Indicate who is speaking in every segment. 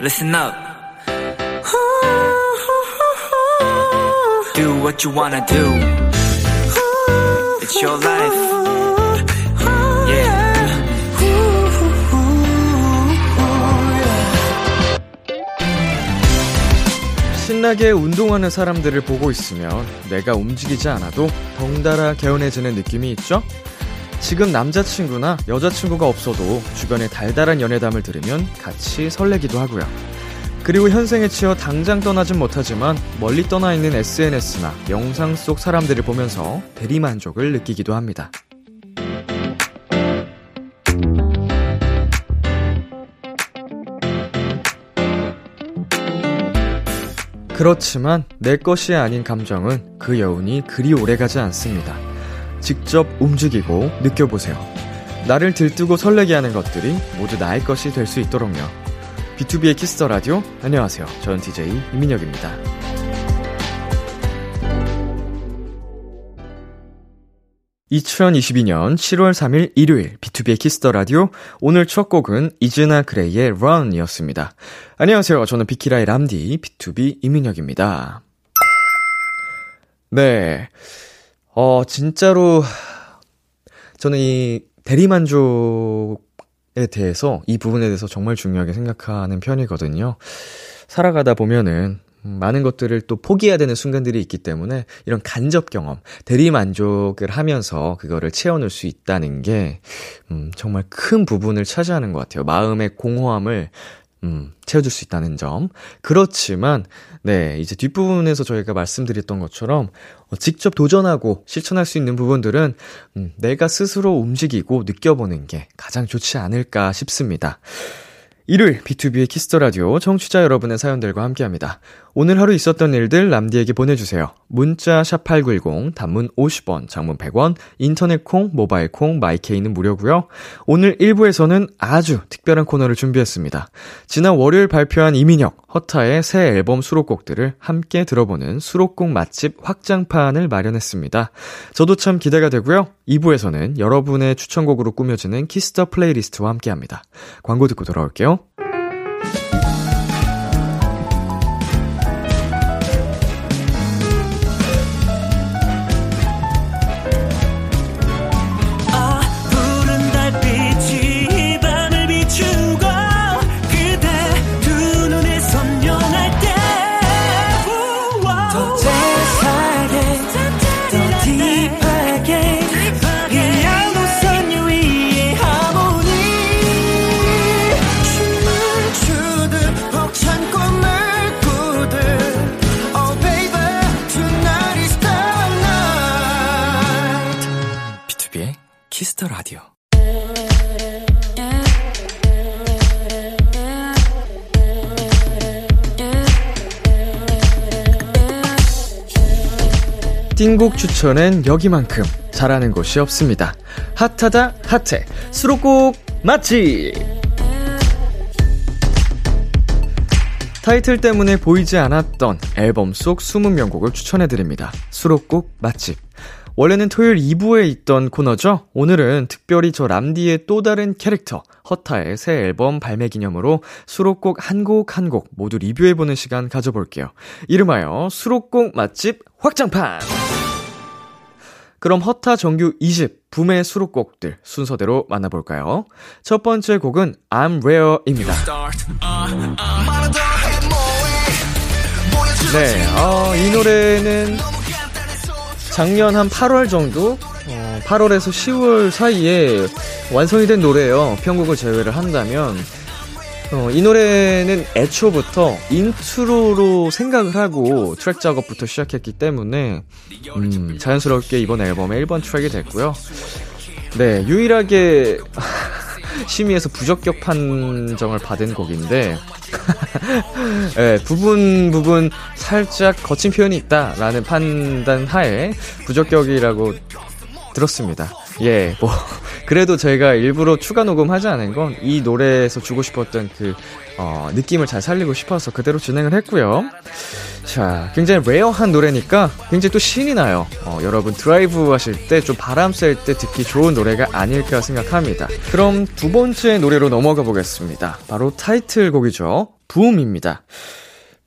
Speaker 1: listen up. Do what you wanna do. It's your life. Yeah.
Speaker 2: 신나게 운동하는 사람들을 보고 있으면 내가 움직이지 않아도 덩달아 개운해지는 느낌이 있죠? 지금 남자친구나 여자친구가 없어도 주변에 달달한 연애담을 들으면 같이 설레기도 하고요. 그리고 현생에 치여 당장 떠나진 못하지만 멀리 떠나 있는 SNS나 영상 속 사람들을 보면서 대리만족을 느끼기도 합니다. 그렇지만 내 것이 아닌 감정은 그 여운이 그리 오래 가지 않습니다. 직접 움직이고 느껴보세요. 나를 들뜨고 설레게 하는 것들이 모두 나의 것이 될 수 있도록요. B2B의 키스터 라디오 안녕하세요. 저는 DJ 이민혁입니다. 2022년 7월 3일 일요일 B2B의 키스터 라디오 오늘 첫 곡은 이즈나 그레이의 Run이었습니다. 안녕하세요. 저는 비키라의 람디 BTOB 이민혁입니다. 네. 어, 진짜로 저는 이 대리만족에 대해서 이 부분에 대해서 정말 중요하게 생각하는 편이거든요. 살아가다 보면은 많은 것들을 또 포기해야 되는 순간들이 있기 때문에 이런 간접 경험, 대리 만족을 하면서 그거를 채워놓을 수 있다는 게, 음, 정말 큰 부분을 차지하는 것 같아요. 마음의 공허함을, 음, 채워줄 수 있다는 점. 그렇지만, 네, 이제 뒷부분에서 저희가 말씀드렸던 것처럼, 어, 직접 도전하고 실천할 수 있는 부분들은, 음, 내가 스스로 움직이고 느껴보는 게 가장 좋지 않을까 싶습니다. 일요일 B2B의 키스터 라디오 청취자 여러분의 사연들과 함께합니다. 오늘 하루 있었던 일들 람디에게 보내주세요. 문자 샵 8910 단문 50원, 장문 100원, 인터넷 콩, 모바일 콩, My K는 무료고요. 오늘 1부에서는 아주 특별한 코너를 준비했습니다. 지난 월요일 발표한 이민혁, 허타의 새 앨범 수록곡들을 함께 들어보는 수록곡 맛집 확장판을 마련했습니다. 저도 참 기대가 되고요. 2부에서는 여러분의 추천곡으로 꾸며지는 Kiss the Playlist와 함께합니다. 광고 듣고 돌아올게요.
Speaker 1: 아
Speaker 2: 띵곡 추천엔 여기만큼 잘하는 곳이 없습니다. 핫하다 핫해 수록곡 맛집 타이틀 때문에 보이지 않았던 앨범 속 20명곡을 추천해드립니다. 수록곡 맛집 원래는 토요일 2부에 있던 코너죠. 오늘은 특별히 저 람디의 또 다른 캐릭터 허타의 새 앨범 발매 기념으로 수록곡 한 곡 한 곡 모두 리뷰해보는 시간 가져볼게요. 이름하여 수록곡 맛집 확장판! 그럼 허타 정규 20 붐의 수록곡들 순서대로 만나볼까요? 첫 번째 곡은 I'm Rare입니다. 네, 어, 이 노래는 작년 한 8월 정도? 어, 8월에서 10월 사이에 완성이 된 노래예요. 편곡을 제외를 한다면. 어, 이 노래는 애초부터 intro로 생각을 하고 트랙 작업부터 시작했기 때문에 음, 자연스럽게 이번 앨범의 1번 트랙이 됐고요. 네, 유일하게 심의에서 부적격 판정을 받은 곡인데 네, 부분 부분 살짝 거친 표현이 있다라는 판단 하에 부적격이라고 들었습니다. 예, 뭐 그래도 저희가 일부러 추가 녹음하지 않은 건 이 노래에서 주고 싶었던 그 어, 느낌을 잘 살리고 싶어서 그대로 진행을 했고요. 자, 굉장히 rare한 노래니까 굉장히 또 신이 나요. 어, 여러분 드라이브 하실 때 좀 바람 쐴 때 듣기 좋은 노래가 아닐까 생각합니다. 그럼 두 번째 노래로 넘어가 보겠습니다. 바로 타이틀곡이죠. BOOM입니다.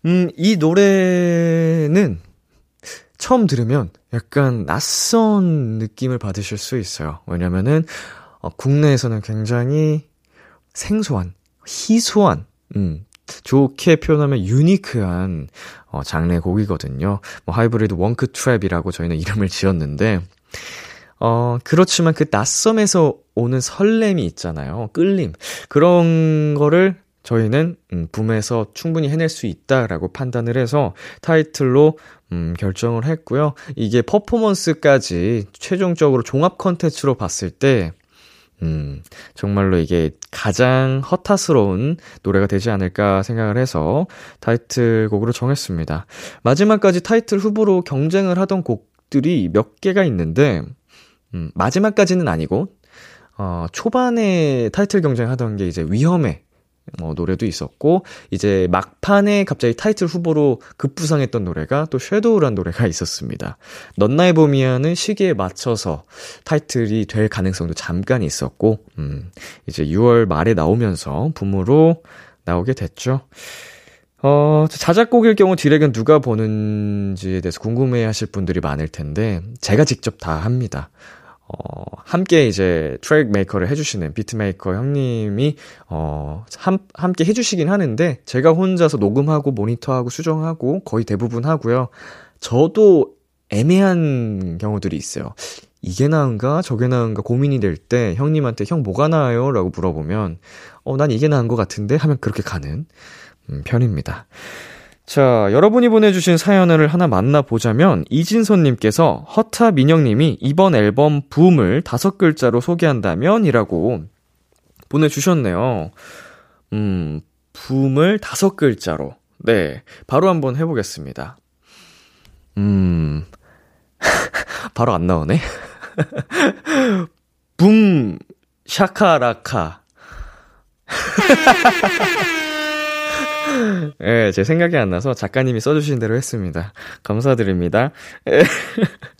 Speaker 2: 음, 이 노래는 처음 들으면 약간 낯선 느낌을 받으실 수 있어요. 왜냐면은, 어, 국내에서는 굉장히 생소한, 희소한, 음, 좋게 표현하면 유니크한, 어, 장르 곡이거든요. 뭐, 하이브리드 원크 트랩이라고 저희는 이름을 지었는데, 어, 그렇지만 그 낯섦에서 오는 설렘이 있잖아요. 끌림. 그런 거를 저희는 음, 붐에서 충분히 해낼 수 있다라고 판단을 해서 타이틀로 음, 결정을 했고요. 이게 퍼포먼스까지 최종적으로 종합 컨텐츠로 봤을 때 음, 정말로 이게 가장 허타스러운 노래가 되지 않을까 생각을 해서 타이틀곡으로 정했습니다. 마지막까지 타이틀 후보로 경쟁을 하던 곡들이 몇 개가 있는데, 음, 마지막까지는 아니고, 어, 초반에 타이틀 경쟁하던 게 이제 위험해 뭐 노래도 있었고 이제 막판에 갑자기 타이틀 후보로 급부상했던 노래가 또 Shadow란 노래가 있었습니다. 넌 나의 봄이야는 시기에 맞춰서 타이틀이 될 가능성도 잠깐 있었고 음 이제 6월 말에 나오면서 BOOM으로 나오게 됐죠. 어, 자작곡일 경우 디렉은 누가 보는지에 대해서 궁금해 하실 분들이 많을 텐데, 제가 직접 다 합니다. 어, 함께 이제 트랙 메이커를 해주시는 비트 메이커 형님이, 어, 함, 함께 해주시긴 하는데, 제가 혼자서 녹음하고 모니터하고 수정하고 거의 대부분 하고요. 저도 애매한 경우들이 있어요. 이게 나은가 저게 나은가 고민이 될 때 형님한테 형 뭐가 나아요? 라고 물어보면, 어, 난 이게 나은 것 같은데? 하면 그렇게 가는 음, 편입니다. 자, 여러분이 보내주신 사연을 하나 만나보자면, 이진선님께서 허타 민영님이 이번 앨범 붐을 다섯 글자로 소개한다면? 이라고 보내주셨네요. 음, 붐을 다섯 글자로. 네, 바로 한번 해보겠습니다. 음, 바로 안 나오네? 붐, 샤카라카. 예, 네, 제 생각이 안 나서 작가님이 써주신 대로 했습니다. 감사드립니다. 예.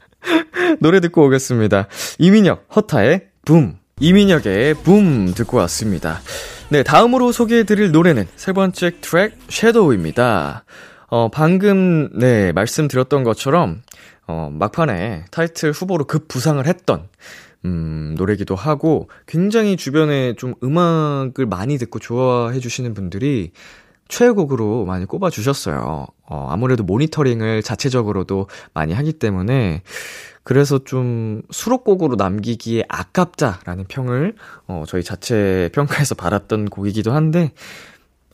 Speaker 2: 노래 듣고 오겠습니다. 이민혁, 허타의 붐. 이민혁의 붐 듣고 왔습니다. 네, 다음으로 소개해드릴 노래는 세 번째 트랙, 섀도우입니다. 어, 방금, 네, 말씀드렸던 것처럼, 어, 막판에 타이틀 후보로 급 부상을 했던, 음, 노래기도 하고, 굉장히 주변에 좀 음악을 많이 듣고 좋아해 주시는 분들이 최애곡으로 많이 꼽아주셨어요. 어, 아무래도 모니터링을 자체적으로도 많이 하기 때문에, 그래서 좀 수록곡으로 남기기에 아깝다라는 평을, 어, 저희 자체 평가에서 받았던 곡이기도 한데,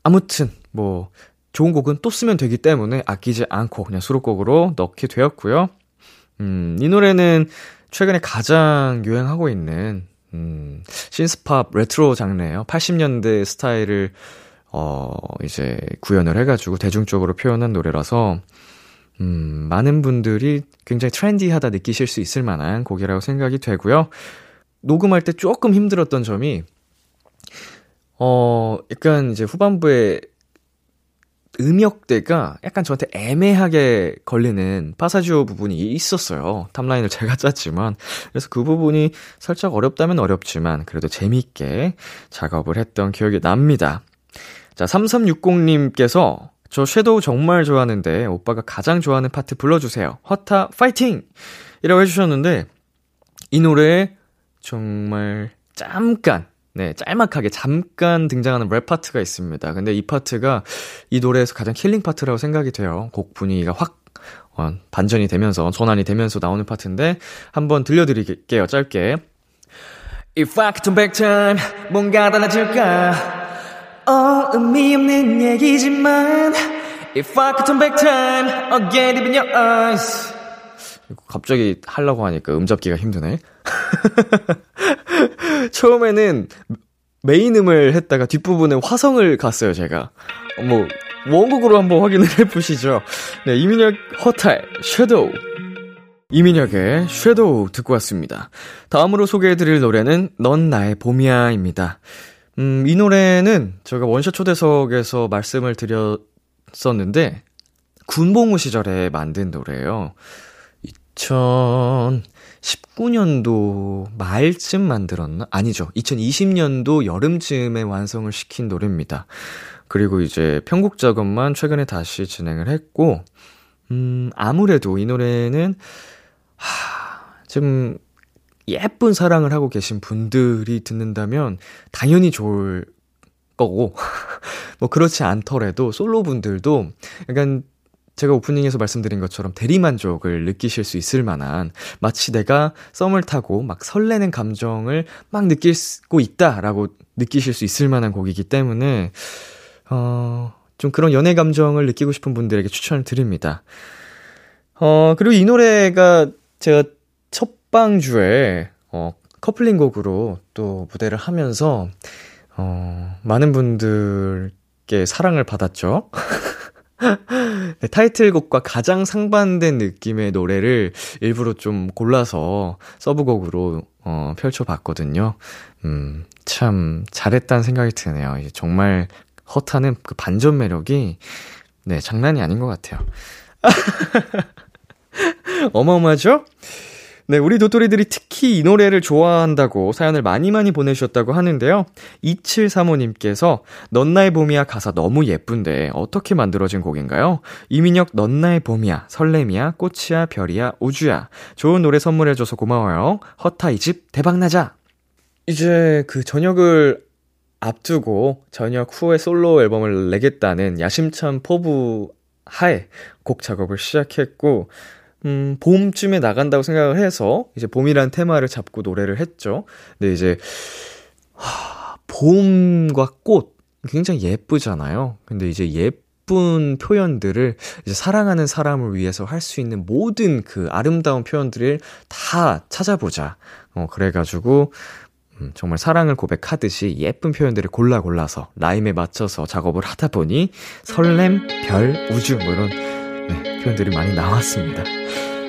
Speaker 2: 아무튼, 뭐, 좋은 곡은 또 쓰면 되기 때문에 아끼지 않고 그냥 수록곡으로 넣게 되었고요. 음, 이 노래는 최근에 가장 유행하고 있는, 음, 신스팝 레트로 장르예요. 80년대 스타일을 어, 이제 구현을 해가지고 대중적으로 표현한 노래라서, 음, 많은 분들이 굉장히 트렌디하다 느끼실 수 있을 만한 곡이라고 생각이 되고요. 녹음할 때 조금 힘들었던 점이, 어, 약간 이제 후반부에 음역대가 약간 저한테 애매하게 걸리는 파사지오 부분이 있었어요. 탑라인을 제가 짰지만. 그래서 그 부분이 살짝 어렵다면 어렵지만, 그래도 재밌게 작업을 했던 기억이 납니다. 자, 3360님께서 저 Shadow 정말 좋아하는데 오빠가 가장 좋아하는 파트 불러주세요. 허타 파이팅! 이라고 해주셨는데 이 노래에 정말 잠깐 네, 짤막하게 잠깐 등장하는 랩 파트가 있습니다. 근데 이 파트가 이 노래에서 가장 killing part라고 생각이 돼요. 곡 분위기가 확 어, 반전이 되면서 전환이 되면서 나오는 파트인데 한번 들려드릴게요. 짧게. If I could turn back time 뭔가 달라질까 어, 의미 없는 얘기지만 If I could turn back time again even your eyes. 갑자기 하려고 하니까 음 잡기가 힘드네. 처음에는 메인음을 했다가 뒷부분에 화성을 갔어요 제가. 뭐 원곡으로 한번 확인을 해보시죠. 네 이민혁 허탈 섀도우. 이민혁의 섀도우 듣고 왔습니다. 다음으로 소개해드릴 노래는 넌 나의 봄이야입니다 음, 이 노래는 제가 원샷 초대석에서 말씀을 드렸었는데, 군복무 시절에 만든 노래예요. 2019년도 말쯤 만들었나? 아니죠. 2020년도 여름쯤에 완성을 시킨 노래입니다. 그리고 이제 편곡 작업만 최근에 다시 진행을 했고, 음, 아무래도 이 노래는, 하, 좀, 예쁜 사랑을 하고 계신 분들이 듣는다면 당연히 좋을 거고, 뭐 그렇지 않더라도 솔로 분들도 약간 제가 오프닝에서 말씀드린 것처럼 대리만족을 느끼실 수 있을 만한 마치 내가 썸을 타고 막 설레는 감정을 막 느끼고 있다라고 느끼실 수 있을 만한 곡이기 때문에, 어, 좀 그런 연애 감정을 느끼고 싶은 분들에게 추천을 드립니다. 어, 그리고 이 노래가 제가 첫방주에, 어, 커플링 곡으로 또 무대를 하면서, 어, 많은 분들께 사랑을 받았죠. 네, 타이틀곡과 가장 상반된 느낌의 노래를 일부러 좀 골라서 서브곡으로 어, 펼쳐봤거든요. 음, 참 잘했다는 생각이 드네요. 정말 허타는 그 반전 매력이 네, 장난이 아닌 것 같아요. 어마어마하죠? 네, 우리 도토리들이 특히 이 노래를 좋아한다고 사연을 많이 많이 보내주셨다고 하는데요. 2735님께서 넌 나의 봄이야 가사 너무 예쁜데 어떻게 만들어진 곡인가요? 이민혁 넌 나의 봄이야 설렘이야 꽃이야 별이야 우주야 좋은 노래 선물해줘서 고마워요. 허타 이 집 대박나자! 이제 그 저녁을 앞두고 저녁 후에 솔로 앨범을 내겠다는 야심찬 포부 하에 곡 작업을 시작했고 음, 봄쯤에 나간다고 생각을 해서 이제 봄이란 테마를 잡고 노래를 했죠. 근데 이제 하, 봄과 꽃 굉장히 예쁘잖아요. 근데 이제 예쁜 표현들을 이제 사랑하는 사람을 위해서 할 수 있는 모든 그 아름다운 표현들을 다 찾아보자. 어, 그래가지고 음, 정말 사랑을 고백하듯이 예쁜 표현들을 골라 골라서 라임에 맞춰서 작업을 하다 보니 설렘, 별, 우주 뭐 이런 네, 표현들이 많이 나왔습니다.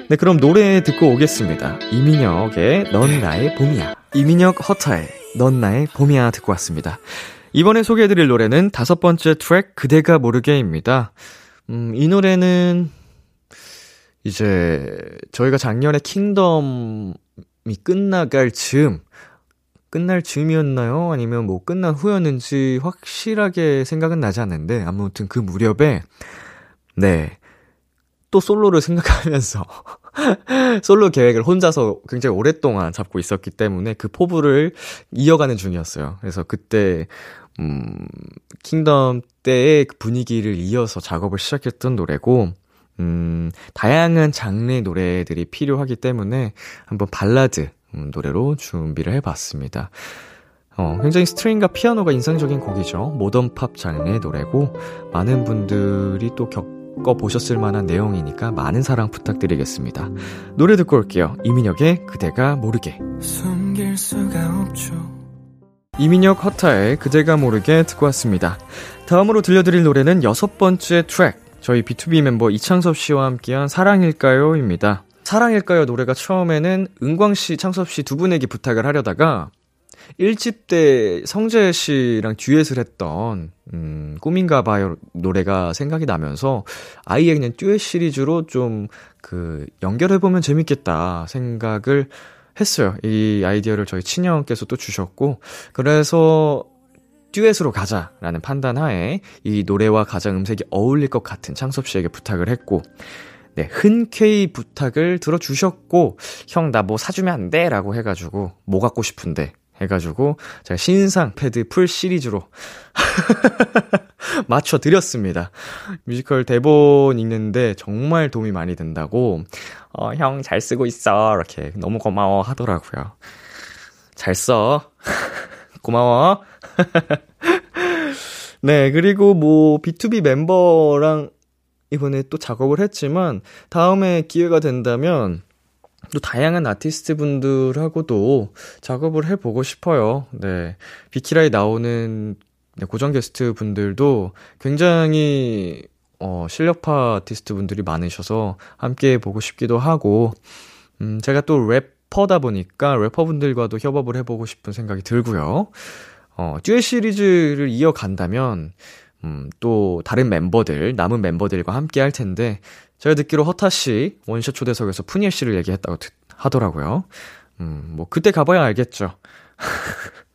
Speaker 2: 네, 그럼 노래 듣고 오겠습니다. 이민혁의 넌 나의 봄이야. 이민혁 허타의 넌 나의 봄이야 듣고 왔습니다. 이번에 소개해드릴 노래는 다섯 번째 트랙 그대가 모르게입니다. 음, 이 노래는 이제 저희가 작년에 킹덤이 끝나갈 즈음 끝날 즈음이었나요? 아니면 뭐 끝난 후였는지 확실하게 생각은 나지 않는데 아무튼 그 무렵에 네. 또 솔로를 생각하면서 솔로 계획을 혼자서 굉장히 오랫동안 잡고 있었기 때문에 그 포부를 이어가는 중이었어요. 그래서 그때 음 킹덤 때의 그 분위기를 이어서 작업을 시작했던 노래고 음 다양한 장르의 노래들이 필요하기 때문에 한번 발라드 음, 노래로 준비를 해 봤습니다. 어, 굉장히 스트링과 피아노가 인상적인 곡이죠. 모던 팝 장르의 노래고 많은 분들이 또 겪, 보셨을 만한 내용이니까 많은 사랑 부탁드리겠습니다. 노래 듣고 올게요. 이민혁의 그대가 모르게. 숨길 수가 없죠. 이민혁 허타의 그대가 모르게 듣고 왔습니다. 다음으로 들려드릴 노래는 여섯 번째 트랙. 저희 B2B 멤버 이창섭 씨와 함께한 사랑일까요?입니다. 사랑일까요 노래가 처음에는 은광 씨, 창섭 씨 두 분에게 부탁을 하려다가 1집 때 성재 씨랑 듀엣을 했던 음, 꿈인가 봐요 노래가 생각이 나면서 아예 그냥 듀엣 시리즈로 좀 그 연결해 보면 재밌겠다 생각을 했어요. 이 아이디어를 저희 친형께서 또 주셨고 그래서 듀엣으로 가자라는 판단 하에 이 노래와 가장 음색이 어울릴 것 같은 창섭 씨에게 부탁을 했고 네, 흔쾌히 부탁을 들어주셨고, 형, 나 뭐 사주면 안 돼? 라고 해가지고, 뭐 갖고 싶은데? 해가지고 제가 신상 패드 풀 시리즈로 맞춰드렸습니다. 뮤지컬 대본 읽는데 정말 도움이 많이 된다고 어, 형 잘 쓰고 있어 이렇게 너무 고마워 하더라고요. 잘 써. 고마워. 네, 그리고 뭐 B2B 멤버랑 이번에 또 작업을 했지만 다음에 기회가 된다면 또 다양한 아티스트 분들하고도 작업을 해보고 싶어요. 네. 비키라에 나오는 네, 고정 게스트 분들도 굉장히 어, 실력파 아티스트 분들이 많으셔서 함께 보고 싶기도 하고, 음, 제가 또 래퍼다 보니까 래퍼분들과도 협업을 해보고 싶은 생각이 들고요. 어, 듀엣 시리즈를 이어간다면, 음, 또 다른 멤버들, 남은 멤버들과 함께 할 텐데, 제가 듣기로 허타 씨 원샷 초대석에서 푸니엘 씨를 얘기했다고 듣, 하더라고요. 음, 뭐 그때 가봐야 알겠죠.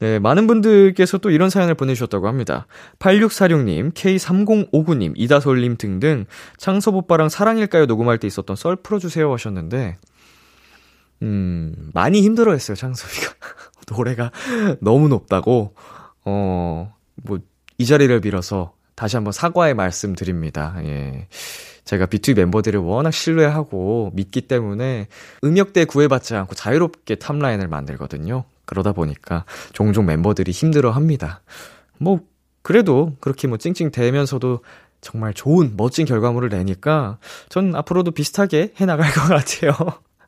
Speaker 2: 네, 많은 분들께서 또 이런 사연을 보내주셨다고 합니다. 8646님, K3059님, 이다솔님 등등 창섭 오빠랑 사랑일까요 녹음할 때 있었던 썰 풀어주세요 하셨는데, 음, 많이 힘들어 했어요, 창섭이가. 노래가 너무 높다고, 어, 뭐, 이 자리를 빌어서 다시 한번 사과의 말씀 드립니다. 예. 제가 B2B 멤버들을 워낙 신뢰하고 믿기 때문에 음역대 구애받지 않고 자유롭게 탑라인을 만들거든요. 그러다 보니까 종종 멤버들이 힘들어 합니다. 뭐, 그래도 그렇게 뭐 찡찡대면서도 정말 좋은, 멋진 결과물을 내니까 전 앞으로도 비슷하게 해나갈 것 같아요.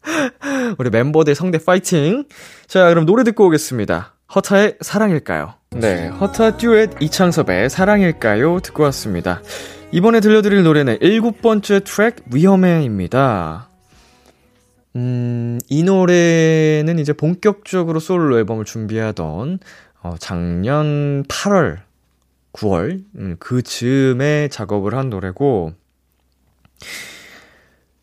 Speaker 2: 우리 멤버들 성대 파이팅! 자, 그럼 노래 듣고 오겠습니다. 허타의 사랑일까요? 네, 허타 듀엣 이창섭의 사랑일까요? 듣고 왔습니다. 이번에 들려드릴 노래는 일곱 번째 트랙 위험해입니다. 음, 이 노래는 이제 본격적으로 솔로 앨범을 준비하던 어, 작년 8월, 9월 음, 그 즈음에 작업을 한 노래고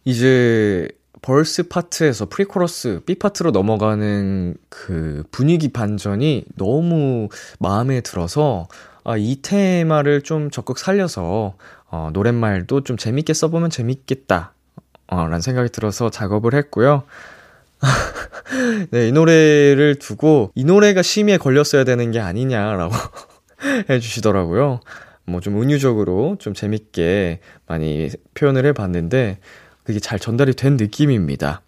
Speaker 2: 이제 verse 파트에서 pre-chorus B 파트로 넘어가는 그 분위기 반전이 너무 마음에 들어서 아, 이 테마를 좀 적극 살려서 어, 노랫말도 좀 재밌게 써보면 재밌겠다. 어, 라는 생각이 들어서 작업을 했고요. 네, 이 노래를 두고 이 노래가 심의에 걸렸어야 되는 게 아니냐라고 해주시더라고요. 뭐 좀 은유적으로 좀 재밌게 많이 표현을 해봤는데 그게 잘 전달이 된 느낌입니다.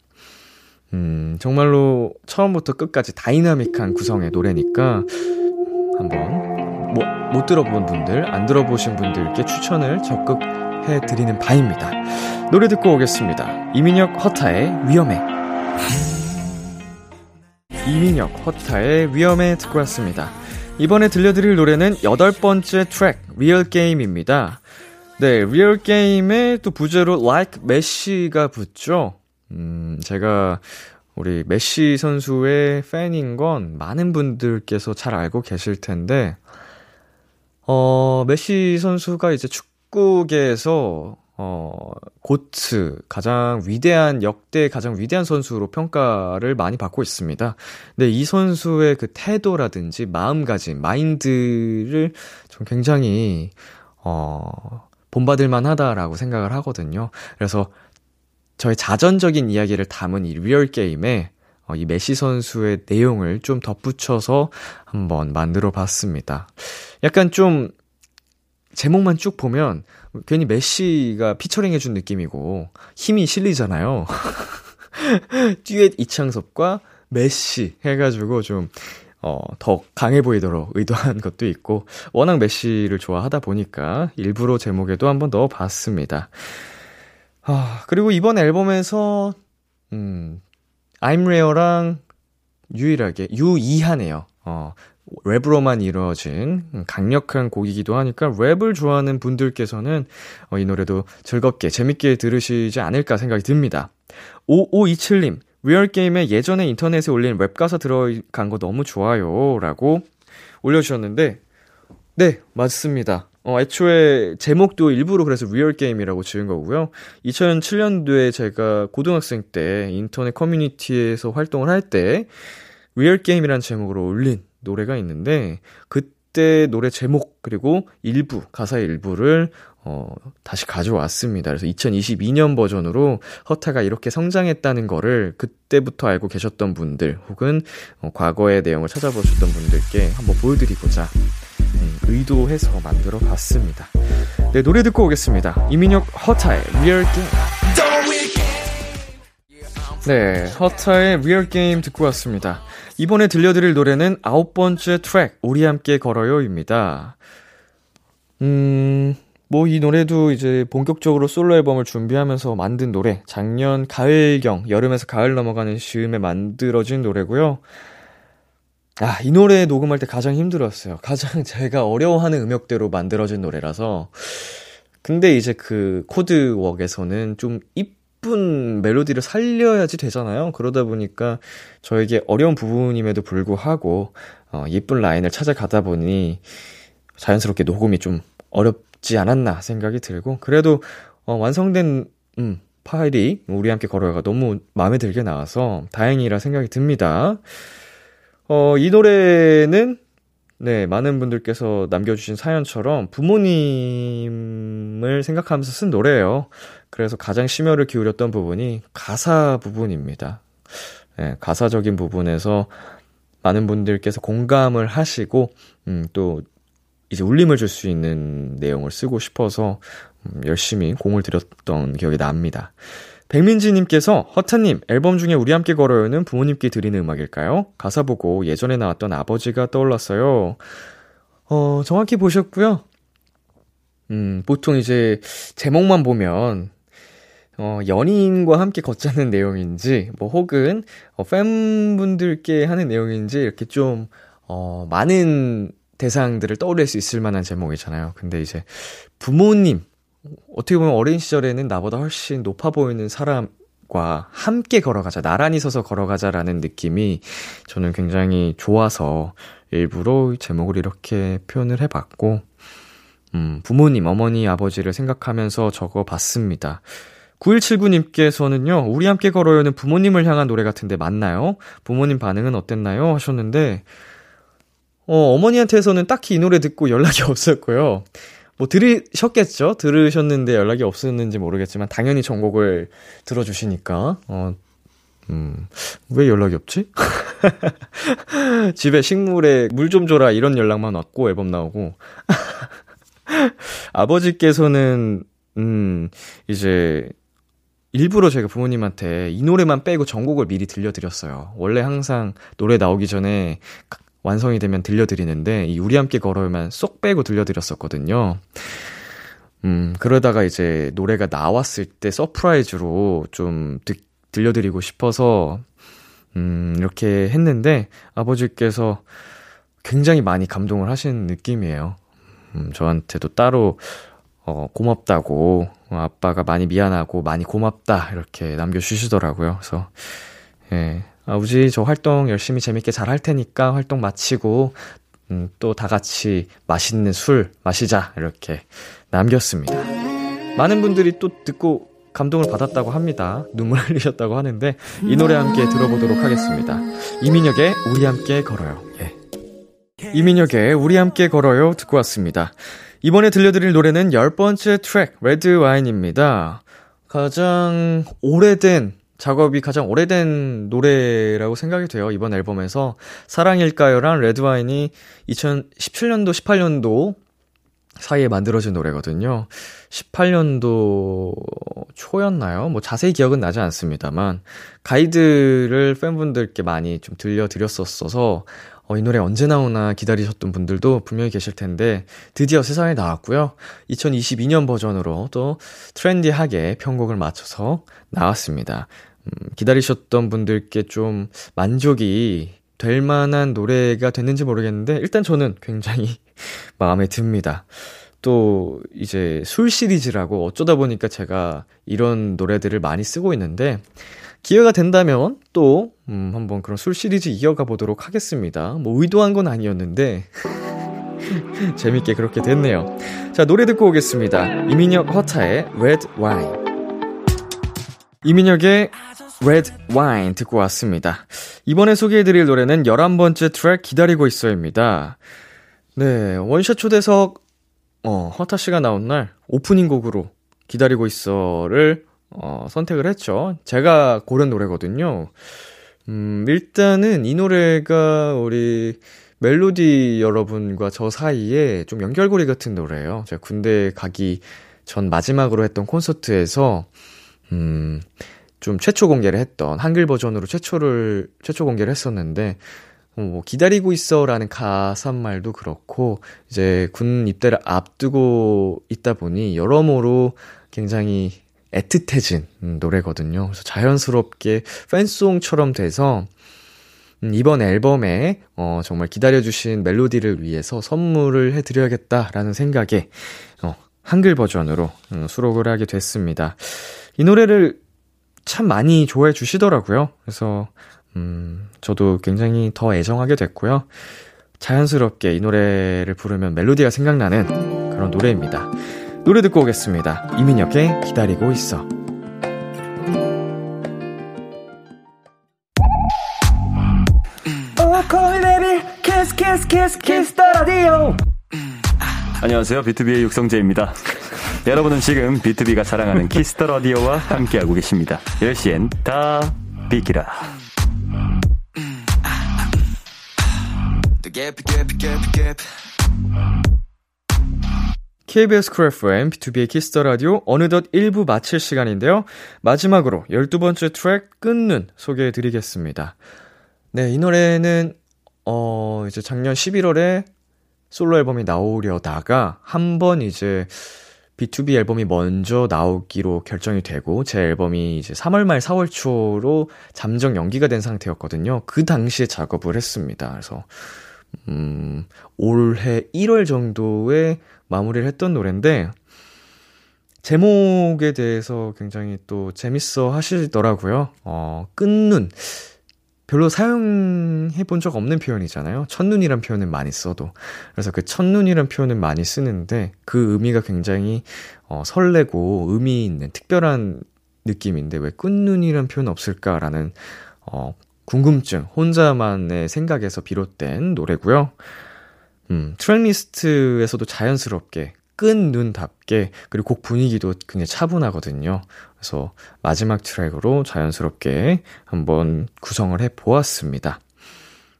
Speaker 2: 음, 정말로 처음부터 끝까지 다이나믹한 구성의 노래니까 한번 뭐, 못 들어본 분들, 안 들어보신 분들께 추천을 적극 해드리는 바입니다. 노래 듣고 오겠습니다. 이민혁 허타의 위험해. 이민혁 허타의 위험해 듣고 왔습니다. 이번에 들려드릴 노래는 여덟 번째 트랙, Real Game입니다. 네, Real Game에 또 부제로 like 메시가 붙죠. 음, 제가 우리 메시 선수의 팬인 건 많은 분들께서 잘 알고 계실 텐데, 어, 메시 선수가 이제 축구계에서 어, 고츠, 가장 위대한, 역대 가장 위대한 선수로 평가를 많이 받고 있습니다. 근데 이 선수의 그 태도라든지 마음가짐, 마인드를 좀 굉장히, 어, 본받을만 하다라고 생각을 하거든요. 그래서 저의 자전적인 이야기를 담은 이 Real Game에 어, 이 메시 선수의 내용을 좀 덧붙여서 한번 만들어 봤습니다. 약간 좀 제목만 쭉 보면 괜히 메시가 피처링 해준 느낌이고 힘이 실리잖아요. 듀엣 이창섭과 메시 해가지고 좀, 어, 더 강해 보이도록 의도한 것도 있고, 워낙 메시를 좋아하다 보니까 일부러 제목에도 한번 넣어 봤습니다. 아, 그리고 이번 앨범에서, 음, I'm Rare랑 유일하게, 유이하네요. 어, 랩으로만 이루어진 강력한 곡이기도 하니까 랩을 좋아하는 분들께서는 어, 이 노래도 즐겁게 재밌게 들으시지 않을까 생각이 듭니다. 5527님, Real Game에 예전에 인터넷에 올린 랩 가사 들어간 거 너무 좋아요. 라고 올려주셨는데, 네, 맞습니다. 어, 애초에 제목도 일부러 그래서 Real Game이라고 지은 거고요. 2007년도에 제가 고등학생 때 인터넷 커뮤니티에서 활동을 할 때, Real Game이라는 제목으로 올린 노래가 있는데 그때 노래 제목 그리고 일부 가사의 일부를 어 다시 가져왔습니다. 그래서 2022년 버전으로 HUTA가 이렇게 성장했다는 거를 그때부터 알고 계셨던 분들 혹은 어, 과거의 내용을 찾아보셨던 분들께 한번 보여드리고자 음, 의도해서 만들어 봤습니다. 네, 노래 듣고 오겠습니다. 이민혁 HUTA의 Real Game. 네, HUTA의 Real Game 듣고 왔습니다. 이번에 들려드릴 노래는 아홉 번째 트랙, 우리 함께 걸어요입니다. 음, 뭐 이 노래도 이제 본격적으로 솔로 앨범을 준비하면서 만든 노래, 작년 가을경, 여름에서 가을 넘어가는 즈음에 만들어진 노래고요. 아, 이 노래 녹음할 때 가장 힘들었어요. 가장 제가 어려워하는 음역대로 만들어진 노래라서. 근데 이제 그 코드웍에서는 좀 입, 예쁜 멜로디를 살려야지 되잖아요. 그러다 보니까 저에게 어려운 부분임에도 불구하고 어, 예쁜 라인을 찾아가다 보니 자연스럽게 녹음이 좀 어렵 지 않았나 생각이 들고 그래도 어, 완성된 음, 파일이 우리 함께 걸어가 너무 마음에 들게 나와서 다행이라 생각이 듭니다. 어, 이 노래는 네, 많은 분들께서 남겨주신 사연처럼 부모님을 생각하면서 쓴 노래예요. 그래서 가장 심혈을 기울였던 부분이 가사 부분입니다. 네, 가사적인 부분에서 많은 분들께서 공감을 하시고, 음, 또, 이제 울림을 줄 수 있는 내용을 쓰고 싶어서, 음, 열심히 공을 들였던 기억이 납니다. 백민지님께서 허타님 앨범 중에 우리 함께 걸어요는 부모님께 드리는 음악일까요? 가사 보고 예전에 나왔던 아버지가 떠올랐어요. 어 정확히 보셨고요. 음 보통 이제 제목만 보면 어 연인과 함께 걷자는 내용인지 뭐 혹은 어, 팬분들께 하는 내용인지 이렇게 좀 어 많은 대상들을 떠올릴 수 있을 만한 제목이잖아요. 근데 이제 부모님 어떻게 보면 어린 시절에는 나보다 훨씬 높아 보이는 사람과 함께 걸어가자, 나란히 서서 걸어가자라는 느낌이 저는 굉장히 좋아서 일부러 제목을 이렇게 표현을 해봤고, 음, 부모님, 어머니, 아버지를 생각하면서 적어 봤습니다. 9179님께서는요, 우리 함께 걸어요는 부모님을 향한 노래 같은데 맞나요? 부모님 반응은 어땠나요? 하셨는데, 어, 어머니한테서는 딱히 이 노래 듣고 연락이 없었고요. 뭐 들으셨겠죠? 들으셨는데 연락이 없었는지 모르겠지만 당연히 전곡을 들어주시니까 어, 음, 왜 연락이 없지? 집에 식물에 물 좀 줘라 이런 연락만 왔고 앨범 나오고 아버지께서는 음, 이제 일부러 제가 부모님한테 이 노래만 빼고 전곡을 미리 들려드렸어요. 원래 항상 노래 나오기 전에 완성이 되면 들려드리는데 이 우리 함께 걸어요만 쏙 빼고 들려드렸었거든요. 음, 그러다가 이제 노래가 나왔을 때 surprise로 좀 듣, 들려드리고 싶어서 음, 이렇게 했는데 아버지께서 굉장히 많이 감동을 하신 느낌이에요. 음, 저한테도 따로 어, 고맙다고 어, 아빠가 많이 미안하고 많이 고맙다 이렇게 남겨주시더라고요. 그래서 예, 아버지 저 활동 열심히 재밌게 잘 할 테니까 활동 마치고 음, 또 다 같이 맛있는 술 마시자 이렇게 남겼습니다. 많은 분들이 또 듣고 감동을 받았다고 합니다. 눈물 흘리셨다고 하는데 이 노래 함께 들어보도록 하겠습니다. 이민혁의 우리 함께 걸어요. 예. 이민혁의 우리 함께 걸어요 듣고 왔습니다. 이번에 들려드릴 노래는 열 번째 트랙 레드 와인입니다. 가장 오래된 작업이 가장 오래된 노래라고 생각이 돼요. 이번 앨범에서 사랑일까요랑 레드와인이 2017년도, 18년도 사이에 만들어진 노래거든요. 18년도 초였나요? 뭐 자세히 기억은 나지 않습니다만 가이드를 팬분들께 많이 좀 들려드렸었어서 어, 이 노래 언제 나오나 기다리셨던 분들도 분명히 계실 텐데 드디어 세상에 나왔고요. 2022년 버전으로 또 트렌디하게 편곡을 맞춰서 나왔습니다. 음, 기다리셨던 분들께 좀 만족이 될 만한 노래가 됐는지 모르겠는데, 일단 저는 굉장히 마음에 듭니다. 또, 이제 술 시리즈라고 어쩌다 보니까 제가 이런 노래들을 많이 쓰고 있는데, 기회가 된다면 또, 음, 한번 그런 술 시리즈 이어가 보도록 하겠습니다. 뭐 의도한 건 아니었는데, 재밌게 그렇게 됐네요. 자, 노래 듣고 오겠습니다. 이민혁 허타의 Red Wine. 이민혁의 Red Wine 듣고 왔습니다. 이번에 소개해드릴 노래는 11번째 트랙 기다리고 있어입니다. 네, 원샷 초대석, 어, 허타 씨가 나온 날 오프닝 곡으로 기다리고 있어를, 어, 선택을 했죠. 제가 고른 노래거든요. 음, 일단은 이 노래가 우리 멜로디 여러분과 저 사이에 좀 연결고리 같은 노래예요. 제가 군대 가기 전 마지막으로 했던 콘서트에서, 음, 좀 최초 공개를 했던 한글 버전으로 최초를 최초 공개를 했었는데 어, 뭐 기다리고 있어라는 가사말도 그렇고 이제 군 입대를 앞두고 있다 보니 여러모로 굉장히 애틋해진 노래거든요. 그래서 자연스럽게 팬송처럼 돼서 음, 이번 앨범에 어, 정말 기다려주신 멜로디를 위해서 선물을 해드려야겠다라는 생각에 어, 한글 버전으로 음, 수록을 하게 됐습니다. 이 노래를 참 많이 좋아해 주시더라고요. 그래서, 음, 저도 굉장히 더 애정하게 됐고요. 자연스럽게 이 노래를 부르면 멜로디가 생각나는 그런 노래입니다. 노래 듣고 오겠습니다. 이민혁의 기다리고 있어.
Speaker 1: 오,
Speaker 3: 안녕하세요. 비투비의 육성재입니다. 여러분은 지금 비투비가 자랑하는 Kiss the Radio와 함께하고 계십니다. 10시엔 다 비키라.
Speaker 2: KBS Cool FM, 비투비의 Kiss the Radio 어느덧 1부 마칠 시간인데요. 마지막으로 12번째 트랙 끊는 소개해 드리겠습니다. 네, 이 노래는 어, 이제 작년 11월에 솔로 앨범이 나오려다가 한 번 이제 B2B 앨범이 먼저 나오기로 결정이 되고 제 앨범이 이제 3월 말 4월 초로 잠정 연기가 된 상태였거든요. 그 당시에 작업을 했습니다. 그래서 음, 올해 1월 정도에 마무리를 했던 노래인데 제목에 대해서 굉장히 또 재밌어 하시더라고요. 어, 끊는 별로 사용해 본 적 없는 표현이잖아요. 첫눈이란 표현을 많이 써도. 그래서 그 첫눈이란 표현을 많이 쓰는데 그 의미가 굉장히 어, 설레고 의미 있는 특별한 느낌인데 왜 끝눈이란 표현 없을까라는 어, 궁금증, 혼자만의 생각에서 비롯된 노래고요. 음, 트랙리스트에서도 자연스럽게 끈 눈답게 그리고 곡 분위기도 굉장히 차분하거든요. 그래서 마지막 트랙으로 자연스럽게 한번 구성을 해 보았습니다.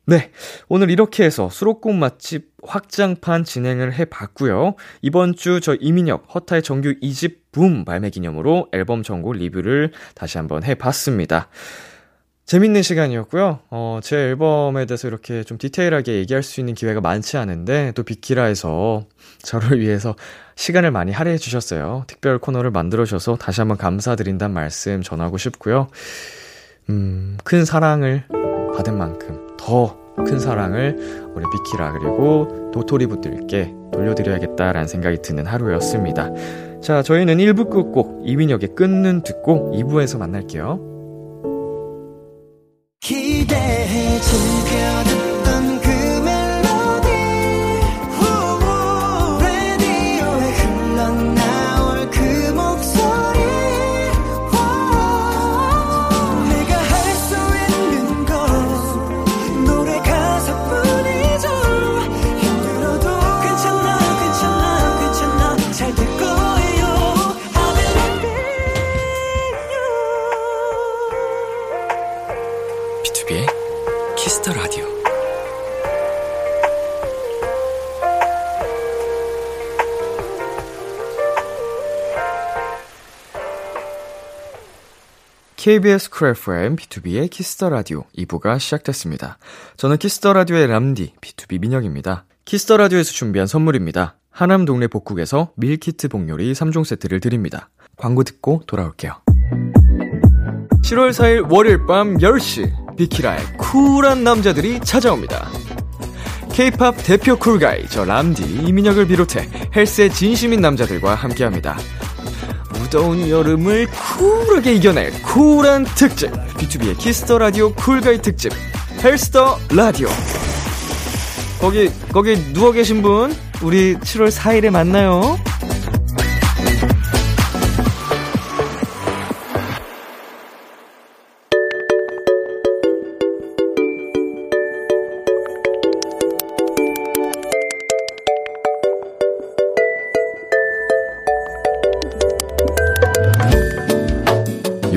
Speaker 2: 네. 오늘 이렇게 해서 수록곡 맛집 확장판 진행을 해 봤고요. 이번 주 저 이민혁 허타의 정규 2집 붐 발매 기념으로 앨범 전곡 리뷰를 다시 한번 해 봤습니다. 재밌는 시간이었고요. 어, 제 앨범에 대해서 이렇게 좀 디테일하게 얘기할 수 있는 기회가 많지 않은데, 또 비키라에서 저를 위해서 시간을 많이 할애해 주셨어요. 특별 코너를 만들어 주셔서 다시 한번 감사드린다는 말씀 전하고 싶고요. 음, 큰 사랑을 받은 만큼 더 큰 사랑을 우리 비키라 그리고 도토리 분들께 돌려드려야겠다라는 생각이 드는 하루였습니다. 자, 저희는 1부 끝곡 이민혁의 끊는 듣고 2부에서 만날게요.
Speaker 1: 기대해 즐겨
Speaker 2: KBS Cool FM, 비투비의 Kiss the Radio 2부가 시작됐습니다. 저는 키스터 라디오의 람디, B2B 민혁입니다. Kiss the Radio에서 준비한 선물입니다. 하남 동네 복국에서 밀키트 복요리 3종 세트를 드립니다. 광고 듣고 돌아올게요. 7월 4일 월요일 밤 10시 비키라의 쿨한 남자들이 찾아옵니다. K-팝 대표 cool guy 저 람디 이민혁을 비롯해 헬스에 진심인 남자들과 함께합니다. 무더운 여름을 쿨하게 이겨낼 쿨한 특집. B2B의 키스터 라디오 쿨가이 특집. 헬스 the Radio. 거기 거기 누워 계신 분? 우리 7월 4일에 만나요.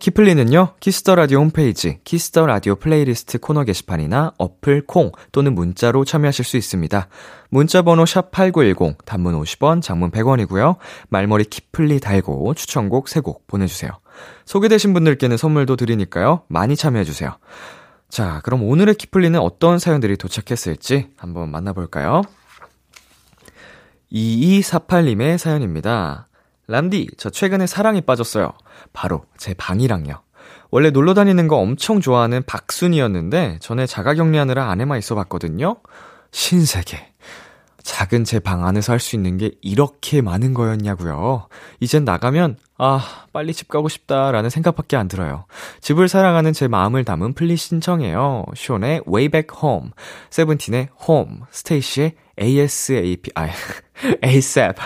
Speaker 2: 키플리는요, Kiss the Radio 홈페이지, Kiss the Radio playlist 코너 게시판이나 어플 콩 또는 문자로 참여하실 수 있습니다. 문자 번호 샵8910, 단문 50원, 장문 100원이고요. 말머리 키플리 달고 추천곡 3곡 보내주세요. 소개되신 분들께는 선물도 드리니까요. 많이 참여해주세요. 자, 그럼 오늘의 키플리는 어떤 사연들이 도착했을지 한번 만나볼까요? 2248님의 사연입니다. 람디, 저 최근에 사랑에 빠졌어요. 바로 제 방이랑요. 원래 놀러 다니는 거 엄청 좋아하는 박순이었는데 전에 자가 격리하느라 안에만 있어 봤거든요. 신세계. 작은 제 방 안에서 할 수 있는 게 이렇게 많은 거였냐고요. 이젠 나가면 아, 빨리 집 가고 싶다라는 생각밖에 안 들어요. 집을 사랑하는 제 마음을 담은 플리 신청해요. 쇼의 Way Back Home, 세븐틴의 Home, 스테이시의 ASAP, 아, ASAP.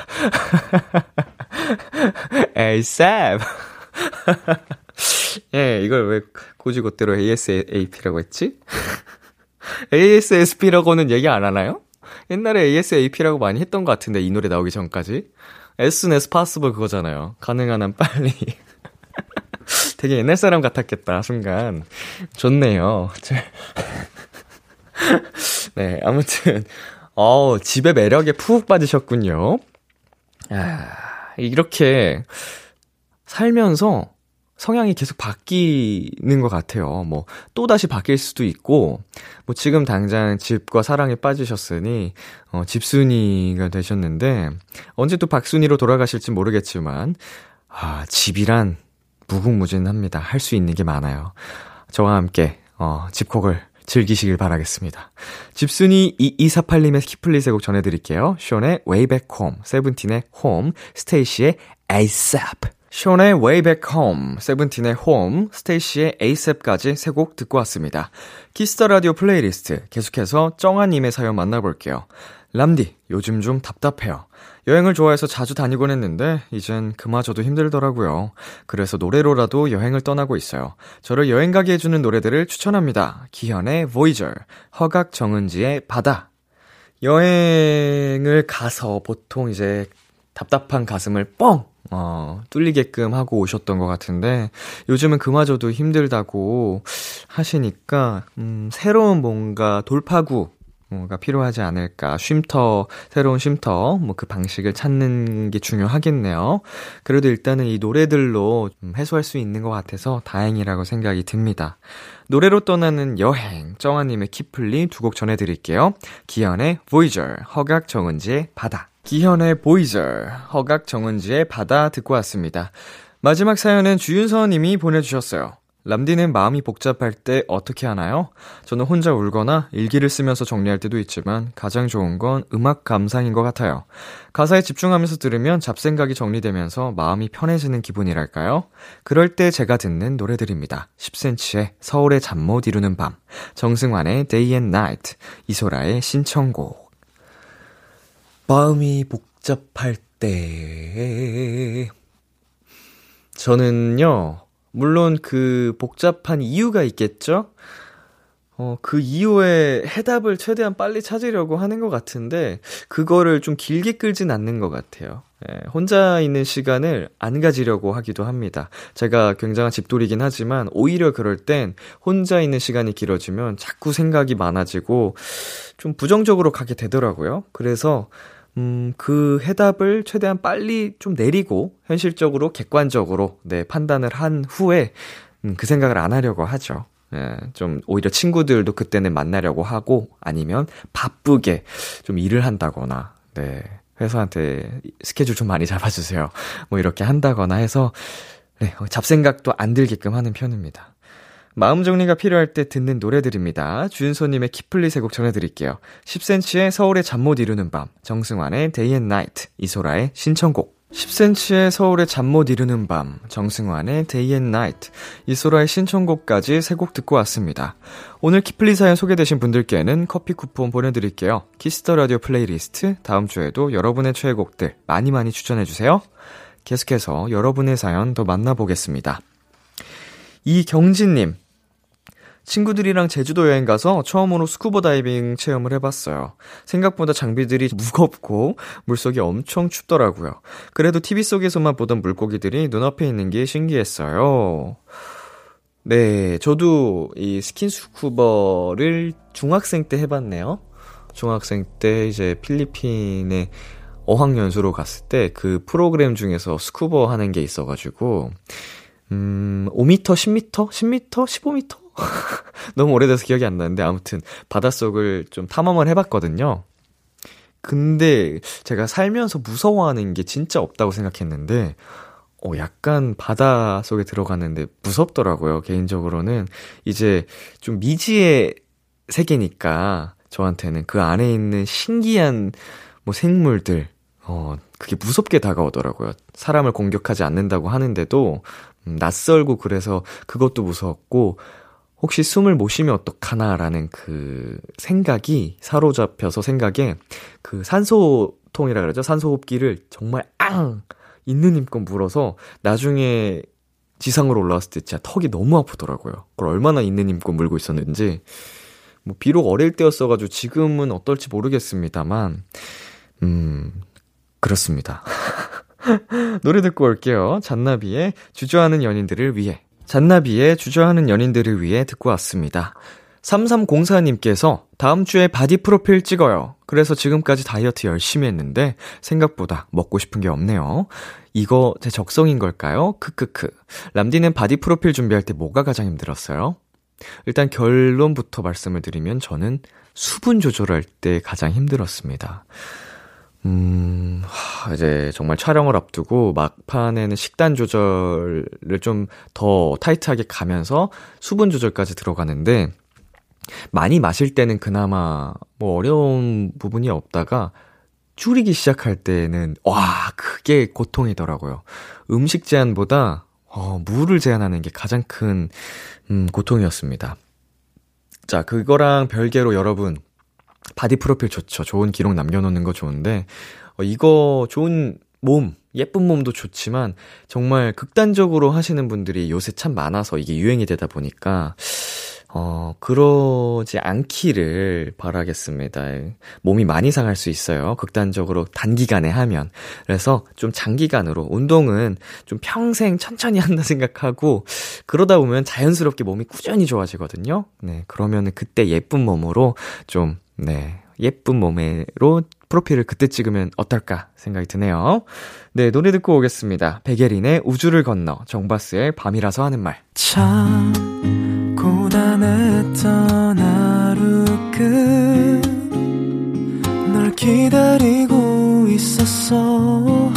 Speaker 2: ASAP. 예, 이걸 왜 고지고대로 ASAP라고 했지? ASSP라고는 얘기 안 하나요? 옛날에 ASAP라고 많이 했던 것 같은데, 이 노래 나오기 전까지. as soon as possible 그거잖아요. 가능한 한 빨리. 되게 옛날 사람 같았겠다, 순간. 좋네요. 네, 아무튼, 어 집의 매력에 푹 빠지셨군요. 아, 이렇게 살면서 성향이 계속 바뀌는 것 같아요. 뭐, 또다시 바뀔 수도 있고, 뭐, 지금 당장 집과 사랑에 빠지셨으니, 어, 집순이가 되셨는데, 언제 또 박순이로 돌아가실지 모르겠지만, 아, 집이란 무궁무진합니다. 할 수 있는 게 많아요. 저와 함께, 어, 집콕을 즐기시길 바라겠습니다. 집순이 2248님의 키플릿의 곡 전해드릴게요. 쇼의 Way Back Home, 세븐틴의 Home, 스테이시의 ASAP. 숀의 Way Back Home, 세븐틴의 Home, 스테이시의 ASAP까지 세 곡 듣고 왔습니다. Kiss the Radio playlist 계속해서 정아님의 사연 만나볼게요. 람디, 요즘 좀 답답해요. 여행을 좋아해서 자주 다니곤 했는데, 이젠 그마저도 힘들더라고요. 그래서 노래로라도 여행을 떠나고 있어요. 저를 여행 가게 해주는 노래들을 추천합니다. 기현의 Voyager, 허각 정은지의 바다. 여행을 가서 보통 이제 답답한 가슴을 뻥! 어, 뚫리게끔 하고 오셨던 것 같은데, 요즘은 그마저도 힘들다고 하시니까, 음, 새로운 뭔가 돌파구, 뭐가 필요하지 않을까. 쉼터, 새로운 쉼터, 뭐 그 방식을 찾는 게 중요하겠네요. 그래도 일단은 이 노래들로 해소할 수 있는 것 같아서 다행이라고 생각이 듭니다. 노래로 떠나는 여행, 정아님의 키플리 두 곡 전해드릴게요. 기현의 Voyager, 허각 정은지의 바다. 기현의 Voyager, 허각 정은지의 바다 듣고 왔습니다. 마지막 사연은 주윤서 님이 보내주셨어요. 람디는 마음이 복잡할 때 어떻게 하나요? 저는 혼자 울거나 일기를 쓰면서 정리할 때도 있지만 가장 좋은 건 음악 감상인 것 같아요. 가사에 집중하면서 들으면 잡생각이 정리되면서 마음이 편해지는 기분이랄까요? 그럴 때 제가 듣는 노래들입니다. 10cm의 서울의 잠 못 이루는 밤, 정승환의 Day and Night, 이소라의 신청곡. 마음이 복잡할 때 저는요 물론 그 복잡한 이유가 있겠죠? 어, 그 이유에 해답을 최대한 빨리 찾으려고 하는 것 같은데, 그거를 좀 길게 끌진 않는 것 같아요. 예, 혼자 있는 시간을 안 가지려고 하기도 합니다. 제가 굉장한 집돌이긴 하지만, 오히려 그럴 땐 혼자 있는 시간이 길어지면 자꾸 생각이 많아지고, 좀 부정적으로 가게 되더라고요. 그래서, 음, 그 해답을 최대한 빨리 좀 내리고 현실적으로 객관적으로 네, 판단을 한 후에 음, 그 생각을 안 하려고 하죠. 예, 좀 오히려 친구들도 그때는 만나려고 하고 아니면 바쁘게 좀 일을 한다거나 네. 회사한테 스케줄 좀 많이 잡아주세요. 뭐 이렇게 한다거나 해서 네, 잡생각도 안 들게끔 하는 편입니다. 마음 정리가 필요할 때 듣는 노래들입니다. 주윤소님의 키플리 세곡 전해드릴게요. 10cm의 서울의 잠 못 이루는 밤, 정승환의 Day and Night, 이소라의 신청곡. 10cm의 서울의 잠 못 이루는 밤, 정승환의 Day and Night, 이소라의 신청곡까지 세 곡 듣고 왔습니다. 오늘 키플리 사연 소개되신 분들께는 커피 쿠폰 보내드릴게요. Kiss the Radio playlist, 다음 주에도 여러분의 최애곡들 많이 많이 추천해주세요. 계속해서 여러분의 사연 더 만나보겠습니다. 이경진님, 친구들이랑 제주도 여행 가서 처음으로 스쿠버 다이빙 체험을 해봤어요. 생각보다 장비들이 무겁고 물속이 엄청 춥더라고요. 그래도 TV 속에서만 보던 물고기들이 눈앞에 있는 게 신기했어요. 네, 저도 이 스킨스쿠버를 중학생 때 해봤네요. 중학생 때 이제 필리핀에 어학연수로 갔을 때 그 프로그램 중에서 스쿠버 하는 게 있어가지고, 음, 5m, 10m, 10m, 15m? 너무 오래돼서 기억이 안 나는데 아무튼 바닷속을 좀 탐험을 해봤거든요. 근데 제가 살면서 무서워하는 게 진짜 없다고 생각했는데, 어, 약간 바다 속에 들어갔는데 무섭더라고요, 개인적으로는. 이제 좀 미지의 세계니까 저한테는 그 안에 있는 신기한 뭐 생물들, 어, 그게 무섭게 다가오더라고요. 사람을 공격하지 않는다고 하는데도, 음, 낯설고 그래서 그것도 무서웠고, 혹시 숨을 못 쉬면 어떡하나라는 그 생각이 사로잡혀서 생각에 그 산소통이라 그러죠. 산소호흡기를 정말 앙! 있는 힘껏 물어서 나중에 지상으로 올라왔을 때 진짜 턱이 너무 아프더라고요. 그걸 얼마나 있는 힘껏 물고 있었는지. 뭐, 비록 어릴 때였어가지고 지금은 어떨지 모르겠습니다만, 음, 그렇습니다. 노래 듣고 올게요. 잔나비의 주저하는 연인들을 위해. 잔나비의 주저하는 연인들을 위해 듣고 왔습니다. 3304님께서 다음 주에 바디 프로필 찍어요. 그래서 지금까지 다이어트 열심히 했는데 생각보다 먹고 싶은 게 없네요. 이거 제 적성인 걸까요? 크크크. 람디는 바디 프로필 준비할 때 뭐가 가장 힘들었어요? 일단 결론부터 말씀을 드리면 저는 수분 조절할 때 가장 힘들었습니다. 음, 하, 이제 정말 촬영을 앞두고 막판에는 식단 조절을 좀 더 타이트하게 가면서 수분 조절까지 들어가는데 많이 마실 때는 그나마 뭐 어려운 부분이 없다가 줄이기 시작할 때는 와, 그게 고통이더라고요. 음식 제한보다 어, 물을 제한하는 게 가장 큰 음, 고통이었습니다. 자, 그거랑 별개로 여러분 바디 프로필 좋죠. 좋은 기록 남겨놓는 거 좋은데, 어, 이거 좋은 몸, 예쁜 몸도 좋지만, 정말 극단적으로 하시는 분들이 요새 참 많아서 이게 유행이 되다 보니까, 어, 그러지 않기를 바라겠습니다. 몸이 많이 상할 수 있어요. 극단적으로 단기간에 하면. 그래서 좀 장기간으로 운동은 좀 평생 천천히 한다 생각하고 그러다 보면 자연스럽게 몸이 꾸준히 좋아지거든요. 네. 그러면은 그때 예쁜 몸으로 좀 네. 예쁜 몸으로 프로필을 그때 찍으면 어떨까 생각이 드네요. 네, 노래 듣고 오겠습니다. 백예린의 우주를 건너, 정바스의 밤이라서 하는 말.
Speaker 1: 참, 고단했던 하루 끝널 기다리고 있었어.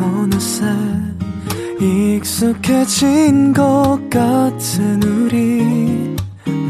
Speaker 1: 어느새 익숙해진 것 같은 우리.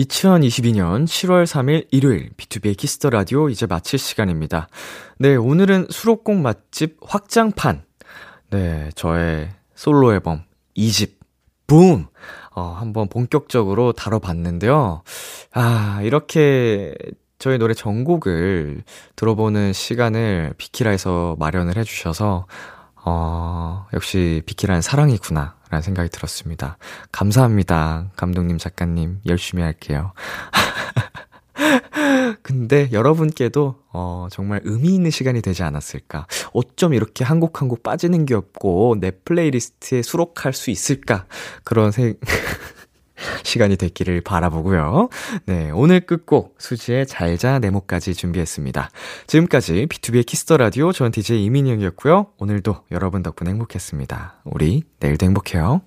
Speaker 2: 2022년 7월 3일 일요일 B2B의 키스터 라디오 이제 마칠 시간입니다. 네, 오늘은 수록곡 맛집 확장판. 네, 저의 솔로 앨범 2집 붐! 어, 한번 본격적으로 다뤄봤는데요. 아, 이렇게 저희 노래 전곡을 들어보는 시간을 비키라에서 마련을 해주셔서, 어, 역시 비키라는 사랑이구나. 라는 생각이 들었습니다. 감사합니다. 감독님, 작가님. 열심히 할게요. 근데 여러분께도 어 정말 의미 있는 시간이 되지 않았을까? 어쩜 이렇게 한 곡 한 곡 빠지는 게 없고 내 플레이리스트에 수록할 수 있을까? 그런 생 시간이 됐기를 바라보고요. 네, 오늘 끝곡 수지의 잘자 내 몫까지 준비했습니다. 지금까지 B2B의 키스터 라디오 전 DJ 이민혁이었고요. 오늘도 여러분 덕분에 행복했습니다. 우리 내일도 행복해요.